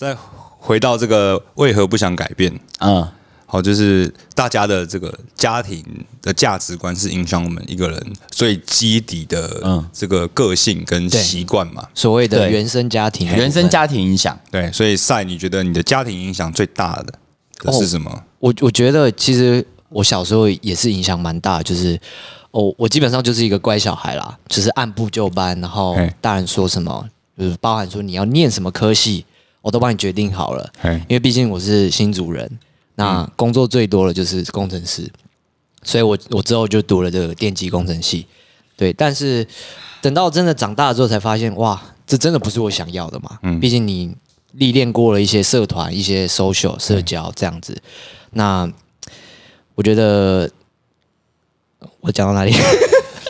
再回到这个为何不想改变？啊，好，就是大家的这个家庭的价值观是影响我们一个人最基底的嗯这个个性跟习惯嘛。所谓的原生家庭原生家庭影响，对，所以赛，你觉得你的家庭影响最大的的是什么？我我觉得其实我小时候也是影响蛮大，就是哦，我基本上就是一个乖小孩啦，就是按部就班，然后大人说什么，就是包含说你要念什么科系，我都帮你决定好了，因为毕竟我是新主人，那工作最多的就是工程师，所以我我之后就读了这个电机工程系，对，但是等到真的长大之后才发现，哇，这真的不是我想要的嘛，毕竟你历练过了一些社团、一些 social 社交这样子，那我觉得我讲到哪里？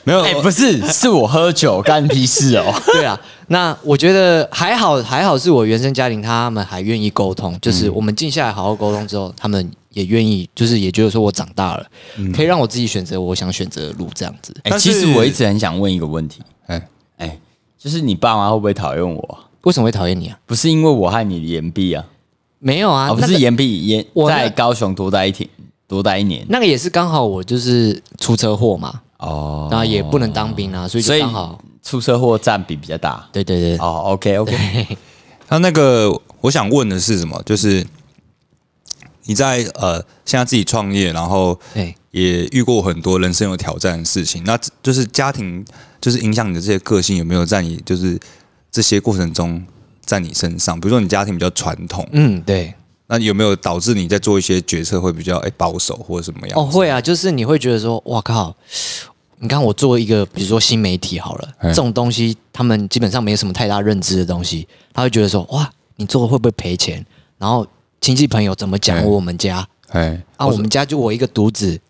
没有，哎、不是，是我喝酒 干屁事哦。对啊，那我觉得还好，还好是我原生家庭，他们还愿意沟通，就是我们静下来好好沟通之后，他们也愿意，就是也觉得说我长大了，可以让我自己选择我想选择的路，这样子。哎、其实我一直很想问一个问题，哎，哎、就是你爸妈会不会讨厌我啊？为什么会讨厌你啊？不是因为我害你延毕啊，没有啊，哦，不是延毕，延我那在高雄多待一天，多待一年。那个也是刚好我就是出车祸嘛，哦，那也不能当兵啊，所以就所以刚好，出车祸占比比较大。对对对，哦，OK OK，那那个我想问的是什么？就是你在呃现在自己创业，然后对也遇过很多人生有挑战的事情，那就是家庭就是影响你的这些个性有没有在你就是这些过程中在你身上？比如说你家庭比较传统，嗯对。那有没有导致你在做一些决策会比较哎、保守或者什么样？哦，会啊，就是你会觉得说，哇靠，你看我做一个，比如说新媒体好了，哎这种东西他们基本上没有什么太大认知的东西，他会觉得说，哇，你做会不会赔钱？然后亲戚朋友怎么讲哎我们家哎，啊？我们家就我一个独子，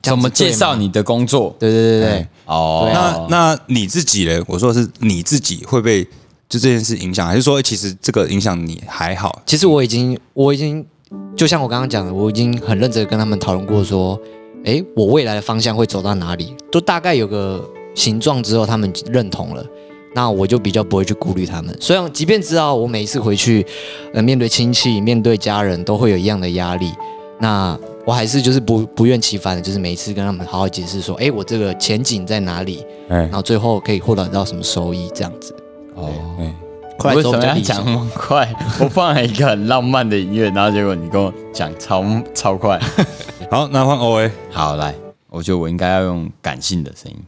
怎么介？绍你的工作？对对对对哎，哦，那那你自己嘞？我说的是你自己会被就这件事影响，还是说其实这个影响你还好？其实我已经我已经就像我刚刚讲的，我已经很认真地跟他们讨论过，说，诶，我未来的方向会走到哪里，都大概有个形状之后，他们认同了。那我就比较不会去顾虑他们，虽然即便知道我每一次回去，呃，面对亲戚、面对家人都会有一样的压力，那我还是就是不不厌其烦的，就是每一次跟他们好好解释说，哎，我这个前景在哪里，哎然后最后可以获得到什么收益，这样子。哦，哎，为什么要走比较理讲那么快？我放了一个很浪漫的音乐，然后结果你跟我讲超超快。好，那换 O A。好，来，我觉得我应该要用感性的声音。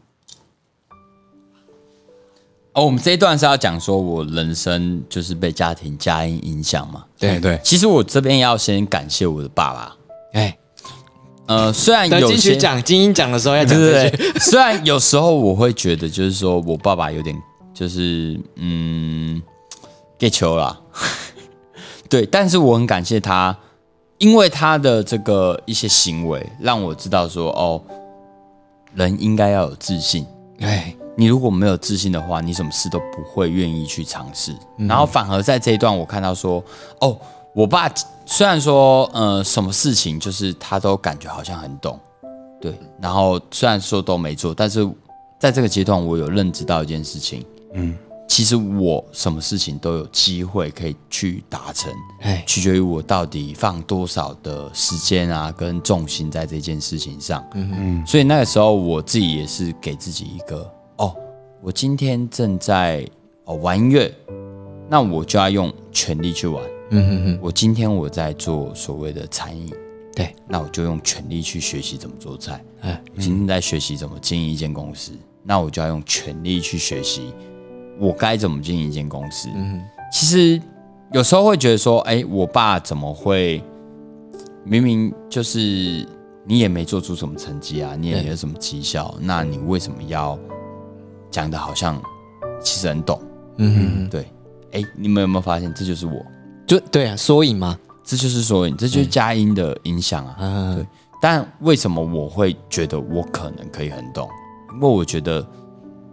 哦，我们这一段是要讲说我人生就是被家庭家音影响嘛。对对，其实我这边要先感谢我的爸爸。哎，呃，虽然得有些金曲奖、金鹰奖的时候要对讲这对句。对，虽然有时候我会觉得，就是说我爸爸有点就是嗯，get 球啦，对，但是我很感谢他，因为他的这个一些行为，让我知道说哦，人应该要有自信。哎，你如果没有自信的话，你什么事都不会愿意去尝试。然后反而在这一段，我看到说，哦，我爸虽然说，呃，什么事情就是他都感觉好像很懂，对。然后虽然说都没做，但是在这个阶段，我有认知到一件事情，嗯，其实我什么事情都有机会可以去达成，哎，取决于我到底放多少的时间啊，跟重心在这件事情上。嗯嗯，所以那个时候我自己也是给自己一个哦，我今天正在哦玩音乐，那我就要用全力去玩。嗯哼哼，我今天我在做所谓的餐饮，对，那我就用全力去学习怎么做菜。哎，我今天在学习怎么经营一间公司，那我就要用全力去学习我该怎么经营一间公司。嗯其实有时候会觉得说，哎、我爸怎么会明明就是你也没做出什么成绩啊，你也没有什么绩效，那你为什么要讲的好像其实很懂？嗯对，哎、你们有没有发现这就是我？就对啊，缩影嘛，这就是缩影，这就是佳音的影响啊。嗯，对但为什么我会觉得我可能可以很懂？因为我觉得，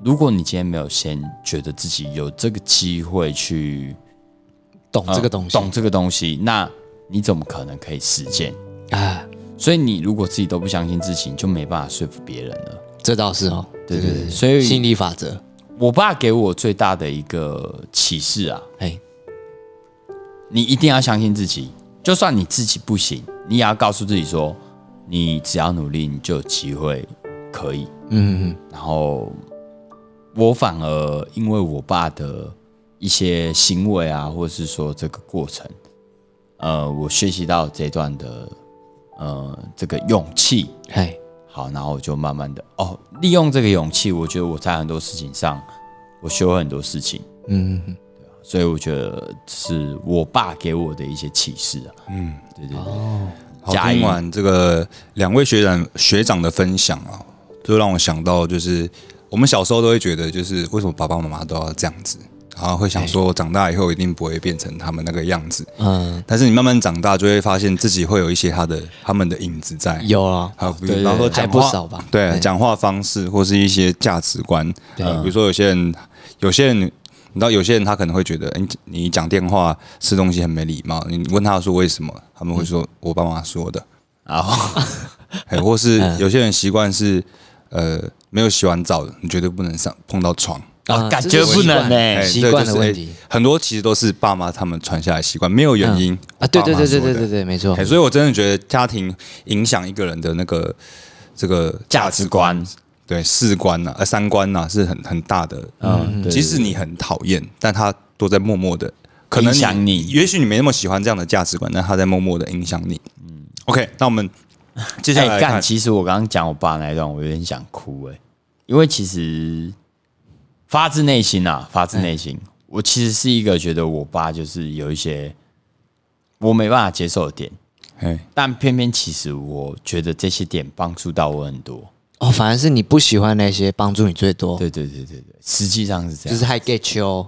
如果你今天没有先觉得自己有这个机会去懂这个东西，呃懂这个东西，那你怎么可能可以实践？啊，所以你如果自己都不相信自己，你就没办法说服别人了。这倒是哦，对对对，所以心理法则，我爸给我最大的一个启示啊，哎，你一定要相信自己，就算你自己不行，你也要告诉自己说，你只要努力，你就有机会可以。嗯嗯然后我反而因为我爸的一些行为啊，或者是说这个过程，呃，我学习到这段的呃这个勇气。嘿，好，然后我就慢慢的哦，利用这个勇气，我觉得我在很多事情上，我学会很多事情，嗯嗯嗯，所以我觉得是我爸给我的一些启示啊。嗯，对对对。好，加一听完这个两位学长学长的分享啊，就让我想到，就是我们小时候都会觉得，就是为什么爸爸妈妈都要这样子，然后会想说，长大以后一定不会变成他们那个样子。嗯，但是你慢慢长大，就会发现自己会有一些他的他们的影子在。有啊，还有比对对方说讲话少吧？对，讲话方式或是一些价值观，比如说有些人，有些人，你知道，有些人他可能会觉得，哎，你讲电话吃东西很没礼貌，你问他说为什么，他们会说我爸妈说的，然后哎，或是 有些人习惯是，呃，没有洗完澡的，你绝对不能上碰到床，啊感觉不能习惯。欸哎习惯的问题。很多其实都是爸妈他们传下来的习惯，没有原因啊，对对对对对对对，没错。哎，，所以我真的觉得家庭影响一个人的那个这个价值观，对四观呐、呃三观呐、是很很大的。嗯，即使你很讨厌，但他都在默默的可能影响你。也许你没那么喜欢这样的价值观，但他在默默的影响你。嗯，OK，那我们 接下哎，来看，干，其实我刚刚讲我爸那一段，我有点想哭哎，因为其实发自内心啊，发自内心，我其实是一个觉得我爸就是有一些我没办法接受的点，哎，但偏偏其实我觉得这些点帮助到我很多。哦，反而是你不喜欢那些帮助你最多，对对对对对，实际上是这样。就是 get you，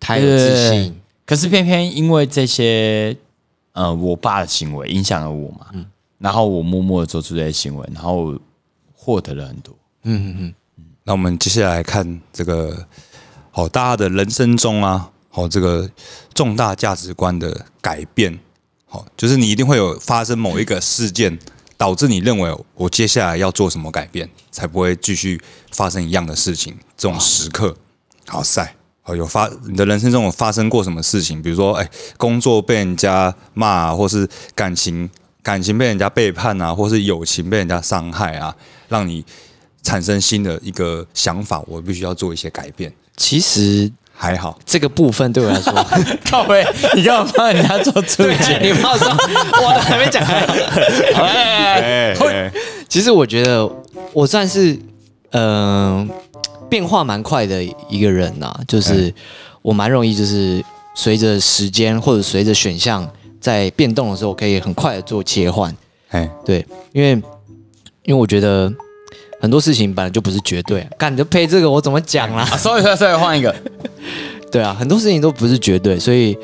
太有自信，可是偏偏因为这些，呃，我爸的行为影响了我嘛，然后我默默的做出这些行为，然后获得了很多。嗯嗯嗯那我们接下来看这个，好，大家的人生中啊，好，这个重大价值观的改变，好，就是你一定会有发生某一个事件，导致你认为我接下来要做什么改变，才不会继续发生一样的事情。这种时刻，好赛，好有发你的人生中有发生过什么事情？比如说，哎，工作被人家骂、或是感情感情被人家背叛啊，或是友情被人家伤害啊，让你产生新的一个想法，我必须要做一些改变。其实还好，这个部分对我来说，靠背，你干嘛帮人家做注解？你帮我说，我还没讲 其实我觉得我算是嗯、呃变化蛮快的一个人呐、就是我蛮容易就是随着时间或者随着选项在变动的时候，可以很快的做切换。哎，对，因为因为我觉得很多事情本来就不是绝对、啊，干你就配这个我怎么讲啦？啊，sorry sorry sorry，换一个。对啊，很多事情都不是绝对，所以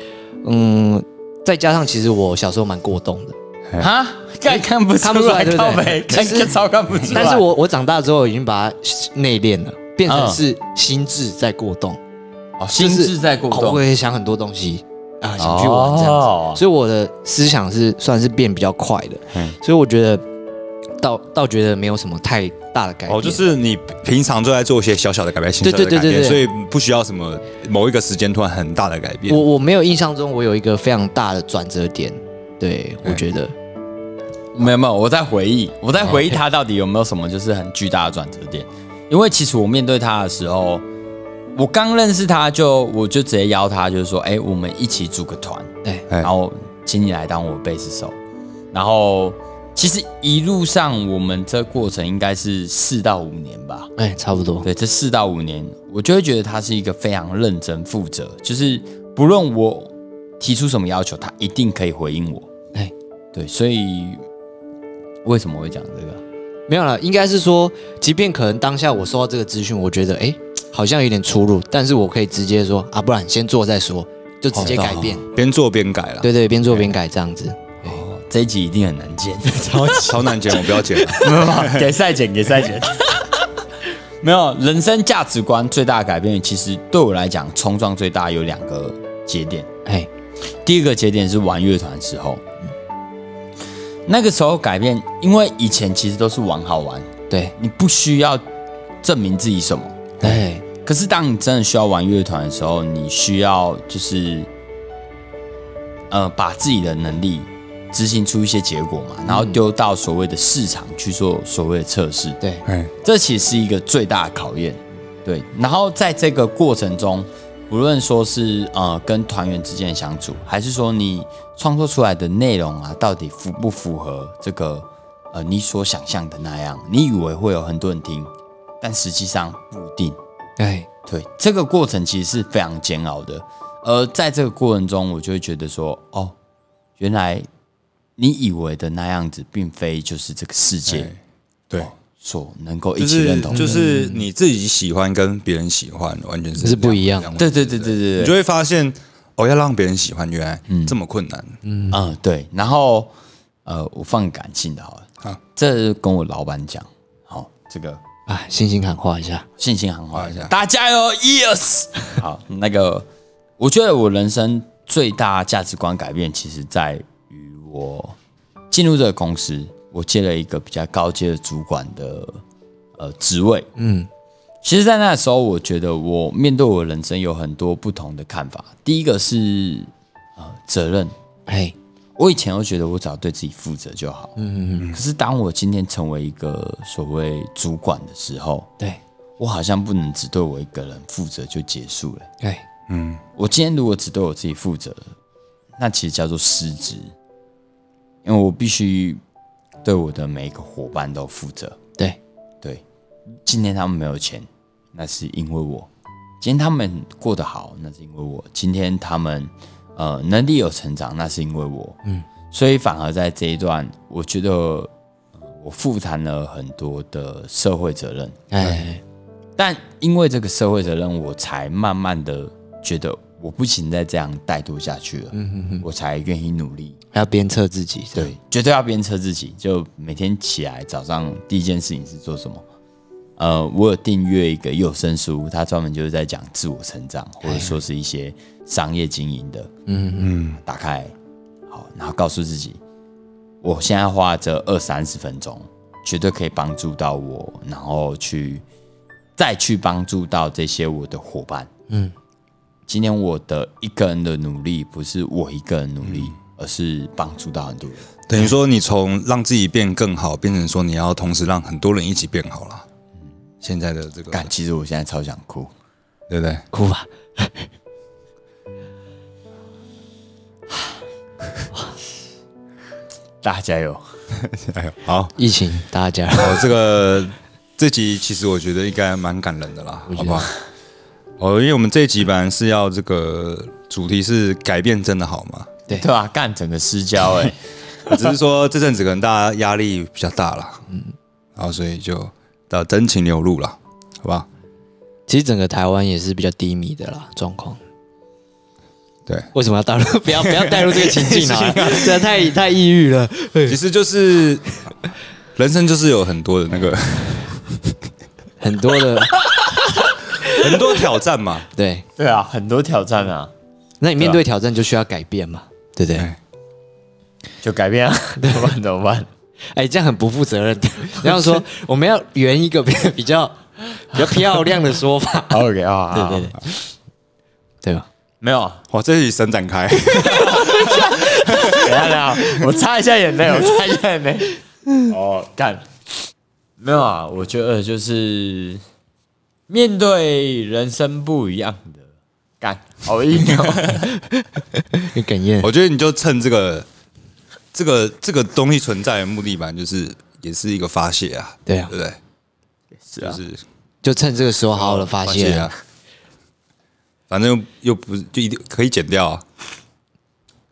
嗯，再加上其实我小时候蛮过动的，哈，看看不看不出来对不对。其实超看不出来。但是我我长大之后已经把它内敛了，变成嗯。是心智在过动，哦，心智在过动。我动，会想很多东西啊，想去玩这样子，哦。所以我的思想是算是变比较快的，嗯所以我觉得倒倒觉得没有什么太大的改变，哦，就是你平常就在做一些小小的改变，小小的改变，对对对。对所以不需要什么某一个时间突然很大的改变。我我没有印象中我有一个非常大的转折点，对我觉得。没有没有，我在回忆，我在回忆他到底有没有什么就是很巨大的转折点。因为其实我面对他的时候，我刚认识他就我就直接邀他，就是说，哎、我们一起组个团，对哎然后请你来当我贝斯手。然后其实一路上我们这过程应该是四到五年吧，哎差不多，对，这四到五年，我就会觉得他是一个非常认真负责，就是不论我提出什么要求，他一定可以回应我。哎对，所以为什么会讲这个？没有了，应该是说，即便可能当下我收到这个资讯，我觉得哎好像有点出入，但是我可以直接说啊，不然先做再说，就直接改变，边做边改了，对对，边做边改这样子。哦，这一集一定很难剪，超 超难剪，我不要剪了。没有没有给赛剪，给赛剪。没有，人生价值观最大的改变，其实对我来讲，冲撞最大有两个节点。哎，第一个节点是玩乐团的时候，那个时候改变，因为以前其实都是玩好玩，对，你不需要证明自己什么。哎，可是当你真的需要玩乐团的时候，你需要就是呃把自己的能力执行出一些结果嘛，然后丢到所谓的市场去做所谓的测试。对，哎，这其实是一个最大的考验，对。然后在这个过程中，无论说是呃跟团员之间的相处，还是说你创作出来的内容啊，到底符不符合这个呃你所想象的那样？你以为会有很多人听，但实际上不一定。哎，对，这个过程其实是非常煎熬的。而在这个过程中，我就会觉得说，哦，原来你以为的那样子，并非就是这个世界哎对，所能够一起认同的。就是你自己喜欢跟别人喜欢完全是是不一样两对对对对对对你就会发现哦，要让别人喜欢，原来这么困难。嗯，对。然后呃，我放感性的好了，好这跟我老板讲，好，这个啊，信心喊话一下，信心喊话一下，大家加油，yes！好，那个我觉得我人生最大价值观改变，其实在于我进入这个公司，我接了一个比较高阶的主管的呃职位。嗯，其实，在那时候，我觉得我面对我人生有很多不同的看法。第一个是呃责任，哎，我以前都觉得我只要对自己负责就好，嗯嗯嗯，可是当我今天成为一个所谓主管的时候，对，我好像不能只对我一个人负责就结束了。对，嗯，我今天如果只对我自己负责，那其实叫做失职，因为我必须对我的每一个伙伴都负责。对，对，今天他们没有钱，那是因为我；今天他们过得好，那是因为我；今天他们呃能力有成长，那是因为我。嗯，所以反而在这一段，我觉得、呃我负担了很多的社会责任。哎，但因为这个社会责任，我才慢慢的觉得我不行再这样怠惰下去了，我才愿意努力。要鞭策自己，对，绝对要鞭策自己。就每天起来早上第一件事情是做什么？呃，我有订阅一个有声书，它专门就是在讲自我成长，或者说是一些商业经营的。嗯嗯，打开，好，然后告诉自己，我现在花这二三十分钟，绝对可以帮助到我，然后去再去帮助到这些我的伙伴。嗯，今天我的一个人的努力，不是我一个人努力，而是帮助到很多人。等于说你从让自己变更好，变成说你要同时让很多人一起变好了。现在的这个，干，其实我现在超想哭。对不对？哭吧，大家加油！加油，好，疫情大家哦，这个这集其实我觉得应该蛮感人的啦，好不好？哦，因为我们这一集本来是要这个主题是改变真的好吗？对对吧、干整个私交哎、只是说这阵子可能大家压力比较大了，嗯，然后所以就到真情流露了，好不好？其实整个台湾也是比较低迷的啦状况。对，为什么要带入？不要不要带入这个情境啊！这太太抑郁了。其实就是人生就是有很多的那个很多的很多挑战嘛，对，对啊，很多挑战啊，那你面对挑战就需要改变嘛，对不对？哎就改变啊，怎么办？怎么办？哎，这样很不负责任的。然后说我们要圆一个比比较比较漂亮的说法，OK 啊，对对对，对吧？没有，啊哇，这一集伸展开，等一下等下，我擦一下眼泪，我擦一下眼泪。哦，干，没有啊，我觉得就是面对人生不一样的干，好硬哦。你哽咽，我觉得你就趁这个这个这个东西存在的目的吧，就是也是一个发泄啊，对啊对不对？是啊，就是就趁这个时候好好的发泄啊。，反正又又不是就一定可以剪掉啊，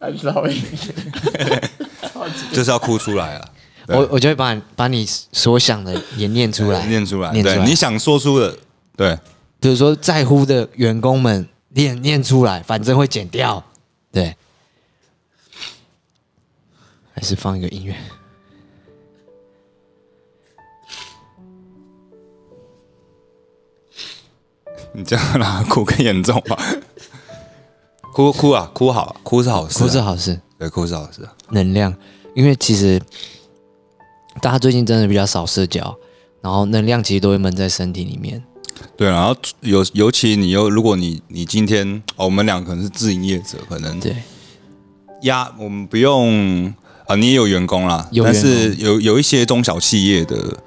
很少硬。就是要哭出来啊，我我就会把你把你所想的也念出来，念出来，念出来。对，你想说出的，对，比如说在乎的员工们念念出来，反正会剪掉。对，还是放一个音乐。你这样让他哭更严重吧？哭哭啊，哭好，哭是好事、啊，哭是好事，对，哭是好事、啊。能量。因为其实大家最近真的比较少社交，然后能量其实都会闷在身体里面。对，然后尤尤其你又，如果你你今天、哦、我们俩可能是自营业者，可能对，压，我们不用啊，你也有员工啦，但是有有一些中小企业的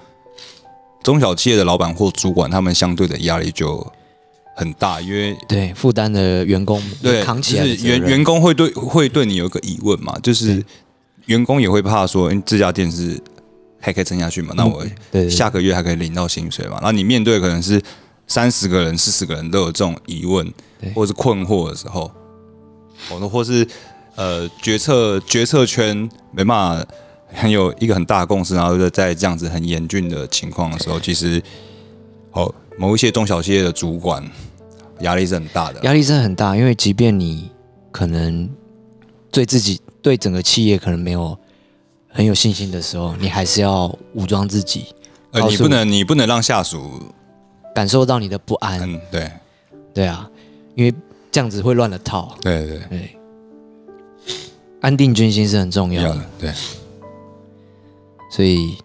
中小企业的老板或主管，他们相对的压力就很大，因为对，负担的员工对扛起来就是员员工会对会对你有一个疑问嘛，就是员工也会怕说，诶这家店是还可以撑下去嘛？那我下个月还可以领到薪水嘛？那你面对可能是三十个人、四十个人都有这种疑问对或是困惑的时候，哦，或是呃决策决策圈没办法很有一个很大的共识，然后就在这样子很严峻的情况的时候，其实哦某一些中小企业的主管压力是很大的。压力真的很大，因为即便你可能对自己、对整个企业可能没有很有信心的时候，你还是要武装自己，呃，你不能，你不能让下属，感受到你的不安。嗯，对，对啊，因为这样子会乱了套。对对，对，安定军心是很重要的要的，，对，所以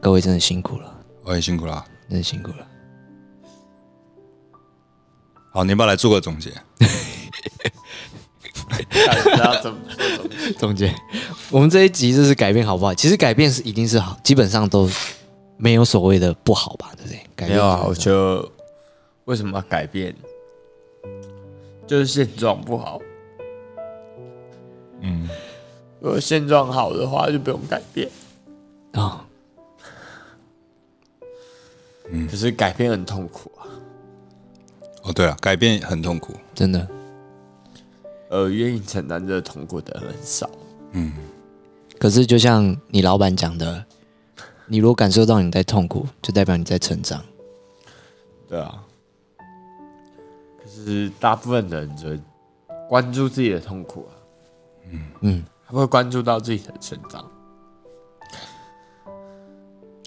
各位真的辛苦了，我也辛苦了。真的辛苦了。好，你要不要来做个总结？知道怎么总结，我们这一集就是改变好不好？其实改变是一定是好，基本上都没有所谓的不好吧，对不对？改变没有啊，我是觉得为什么要改变？就是现状不好。嗯，如果现状好的话，就不用改变。啊。哦，可是改变很痛苦啊，哦，对啊，改变很痛苦，真的，呃，愿意承担这个痛苦的人很少。嗯。可是就像你老板讲的，你如果感受到你在痛苦，就代表你在成长。对啊，可是大部分人只会关注自己的痛苦啊，嗯，他不会关注到自己的成长。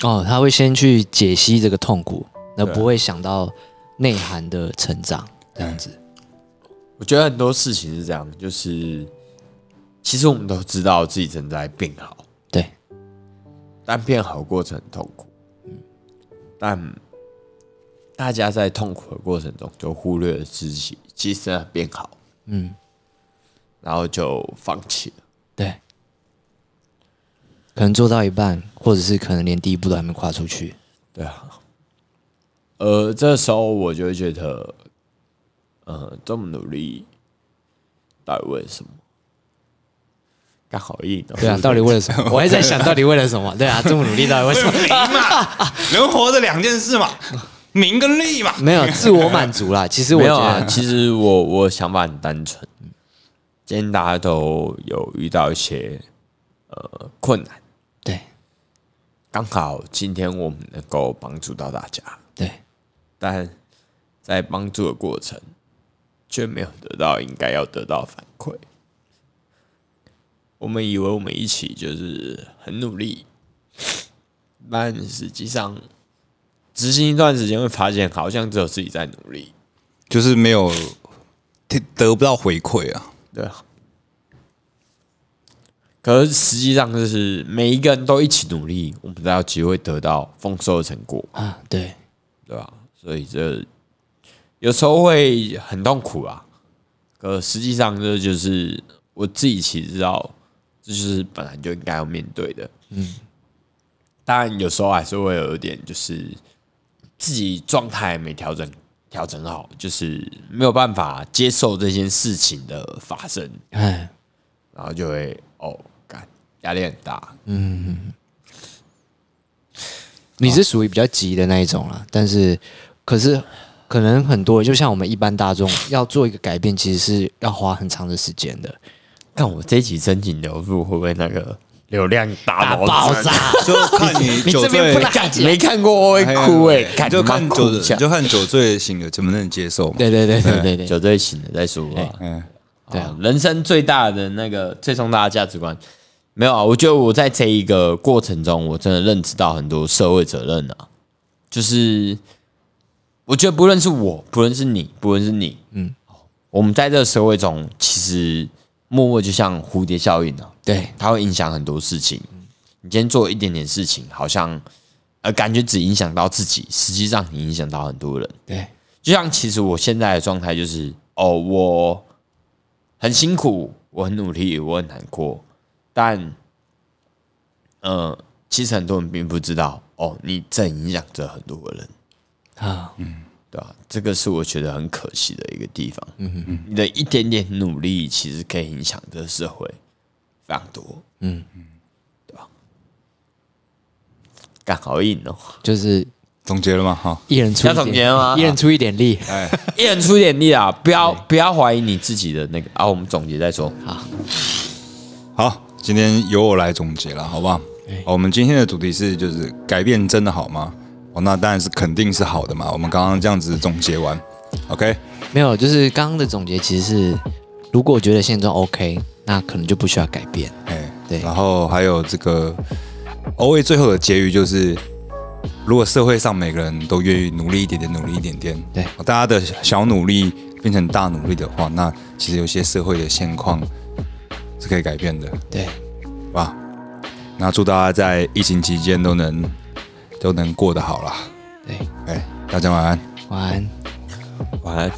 哦，他会先去解析这个痛苦，而对。啊不会想到内涵的成长这样子。我觉得很多事情是这样，就是其实我们都知道自己正在变好，对，但变好过程很痛苦。但大家在痛苦的过程中就忽略了自己其实在变好，嗯，然后就放弃了。对，可能做到一半，或者是可能连第一步都还没跨出去。对啊，呃，这时候我就会觉得，呃，这么努力，到底为了什么？刚好硬哦。对啊，到底为了什么？我还在想，到底为了什么？对啊，这么努力到底为什么？人 活着两件事嘛，名跟利嘛。没有自我满足啦。其实我觉没有啊，其实我我想法很单纯，今天大家都有遇到一些呃困难，对刚好今天我们能够帮助到大家，对但在帮助的过程却没有得到应该要得到反馈。我们以为我们一起就是很努力，但实际上执行一段时间会发现，好像只有自己在努力。就是没有得得不到回馈啊。对啊。可是实际上就是每一个人都一起努力，我们才有机会得到丰收的成果，啊，对对吧？所以这有时候会很痛苦啊。可实际上这就是我自己其实知道，这就是本来就应该要面对的。嗯，当然有时候还是会有一点就是自己状态没调整调整好，就是没有办法接受这件事情的发生。哎，然后就会哦，感压力很大。嗯你是属于比较急的那一种啦，但是可是可能很多就像我们一般大众要做一个改变，其实是要花很长的时间的。看我这一集真情流露，会不会那个流量大爆炸！就看你 你酒醉这边不，没看过我会哭哎、欸，就看就看酒醉醒了怎么能接受嘛。对对对对对对，酒醉醒了再说吧。嗯，对啊啊，人生最大的那个最重大的价值观，没有啊。我觉得我在这一个过程中，我真的认知到很多社会责任啊。就是我觉得不论是我，不论是你，不论是你，嗯，我们在这个社会中，其实默默就像蝴蝶效应啊，对。它会影响很多事情。你今天做一点点事情，好像呃感觉只影响到自己，实际上你影响到很多人。对。就像其实我现在的状态就是，哦，我很辛苦，我很努力，我很难过，但，呃，其实很多人并不知道，哦，你正影响着很多个人，啊，对吧？这个是我觉得很可惜的一个地方。嗯嗯，你的一点点努力，其实可以影响这个社会非常多。嗯嗯，对吧？干好硬哦！就是总结了吗？哈，一人出一要总结了吗，一人出一点力。哎，一人出一点力啊！不要不要怀疑你自己的那个啊！我们总结再说。好，今天由我来总结了，好不好？好我们今天的主题是就是改变真的好吗？哦，那当然是肯定是好的嘛。我们刚刚这样子总结完，OK，没有，就是刚刚的总结其实是，如果觉得现状 OK，那可能就不需要改变。哎，对然后还有这个 O A 最后的结语就是，如果社会上每个人都愿意努力一点点，努力一点点，对大家的小努力变成大努力的话，那其实有些社会的现况是可以改变的，对，好吧？那祝大家在疫情期间都能都能过得好了。对，哎，大家晚安，晚安，晚安。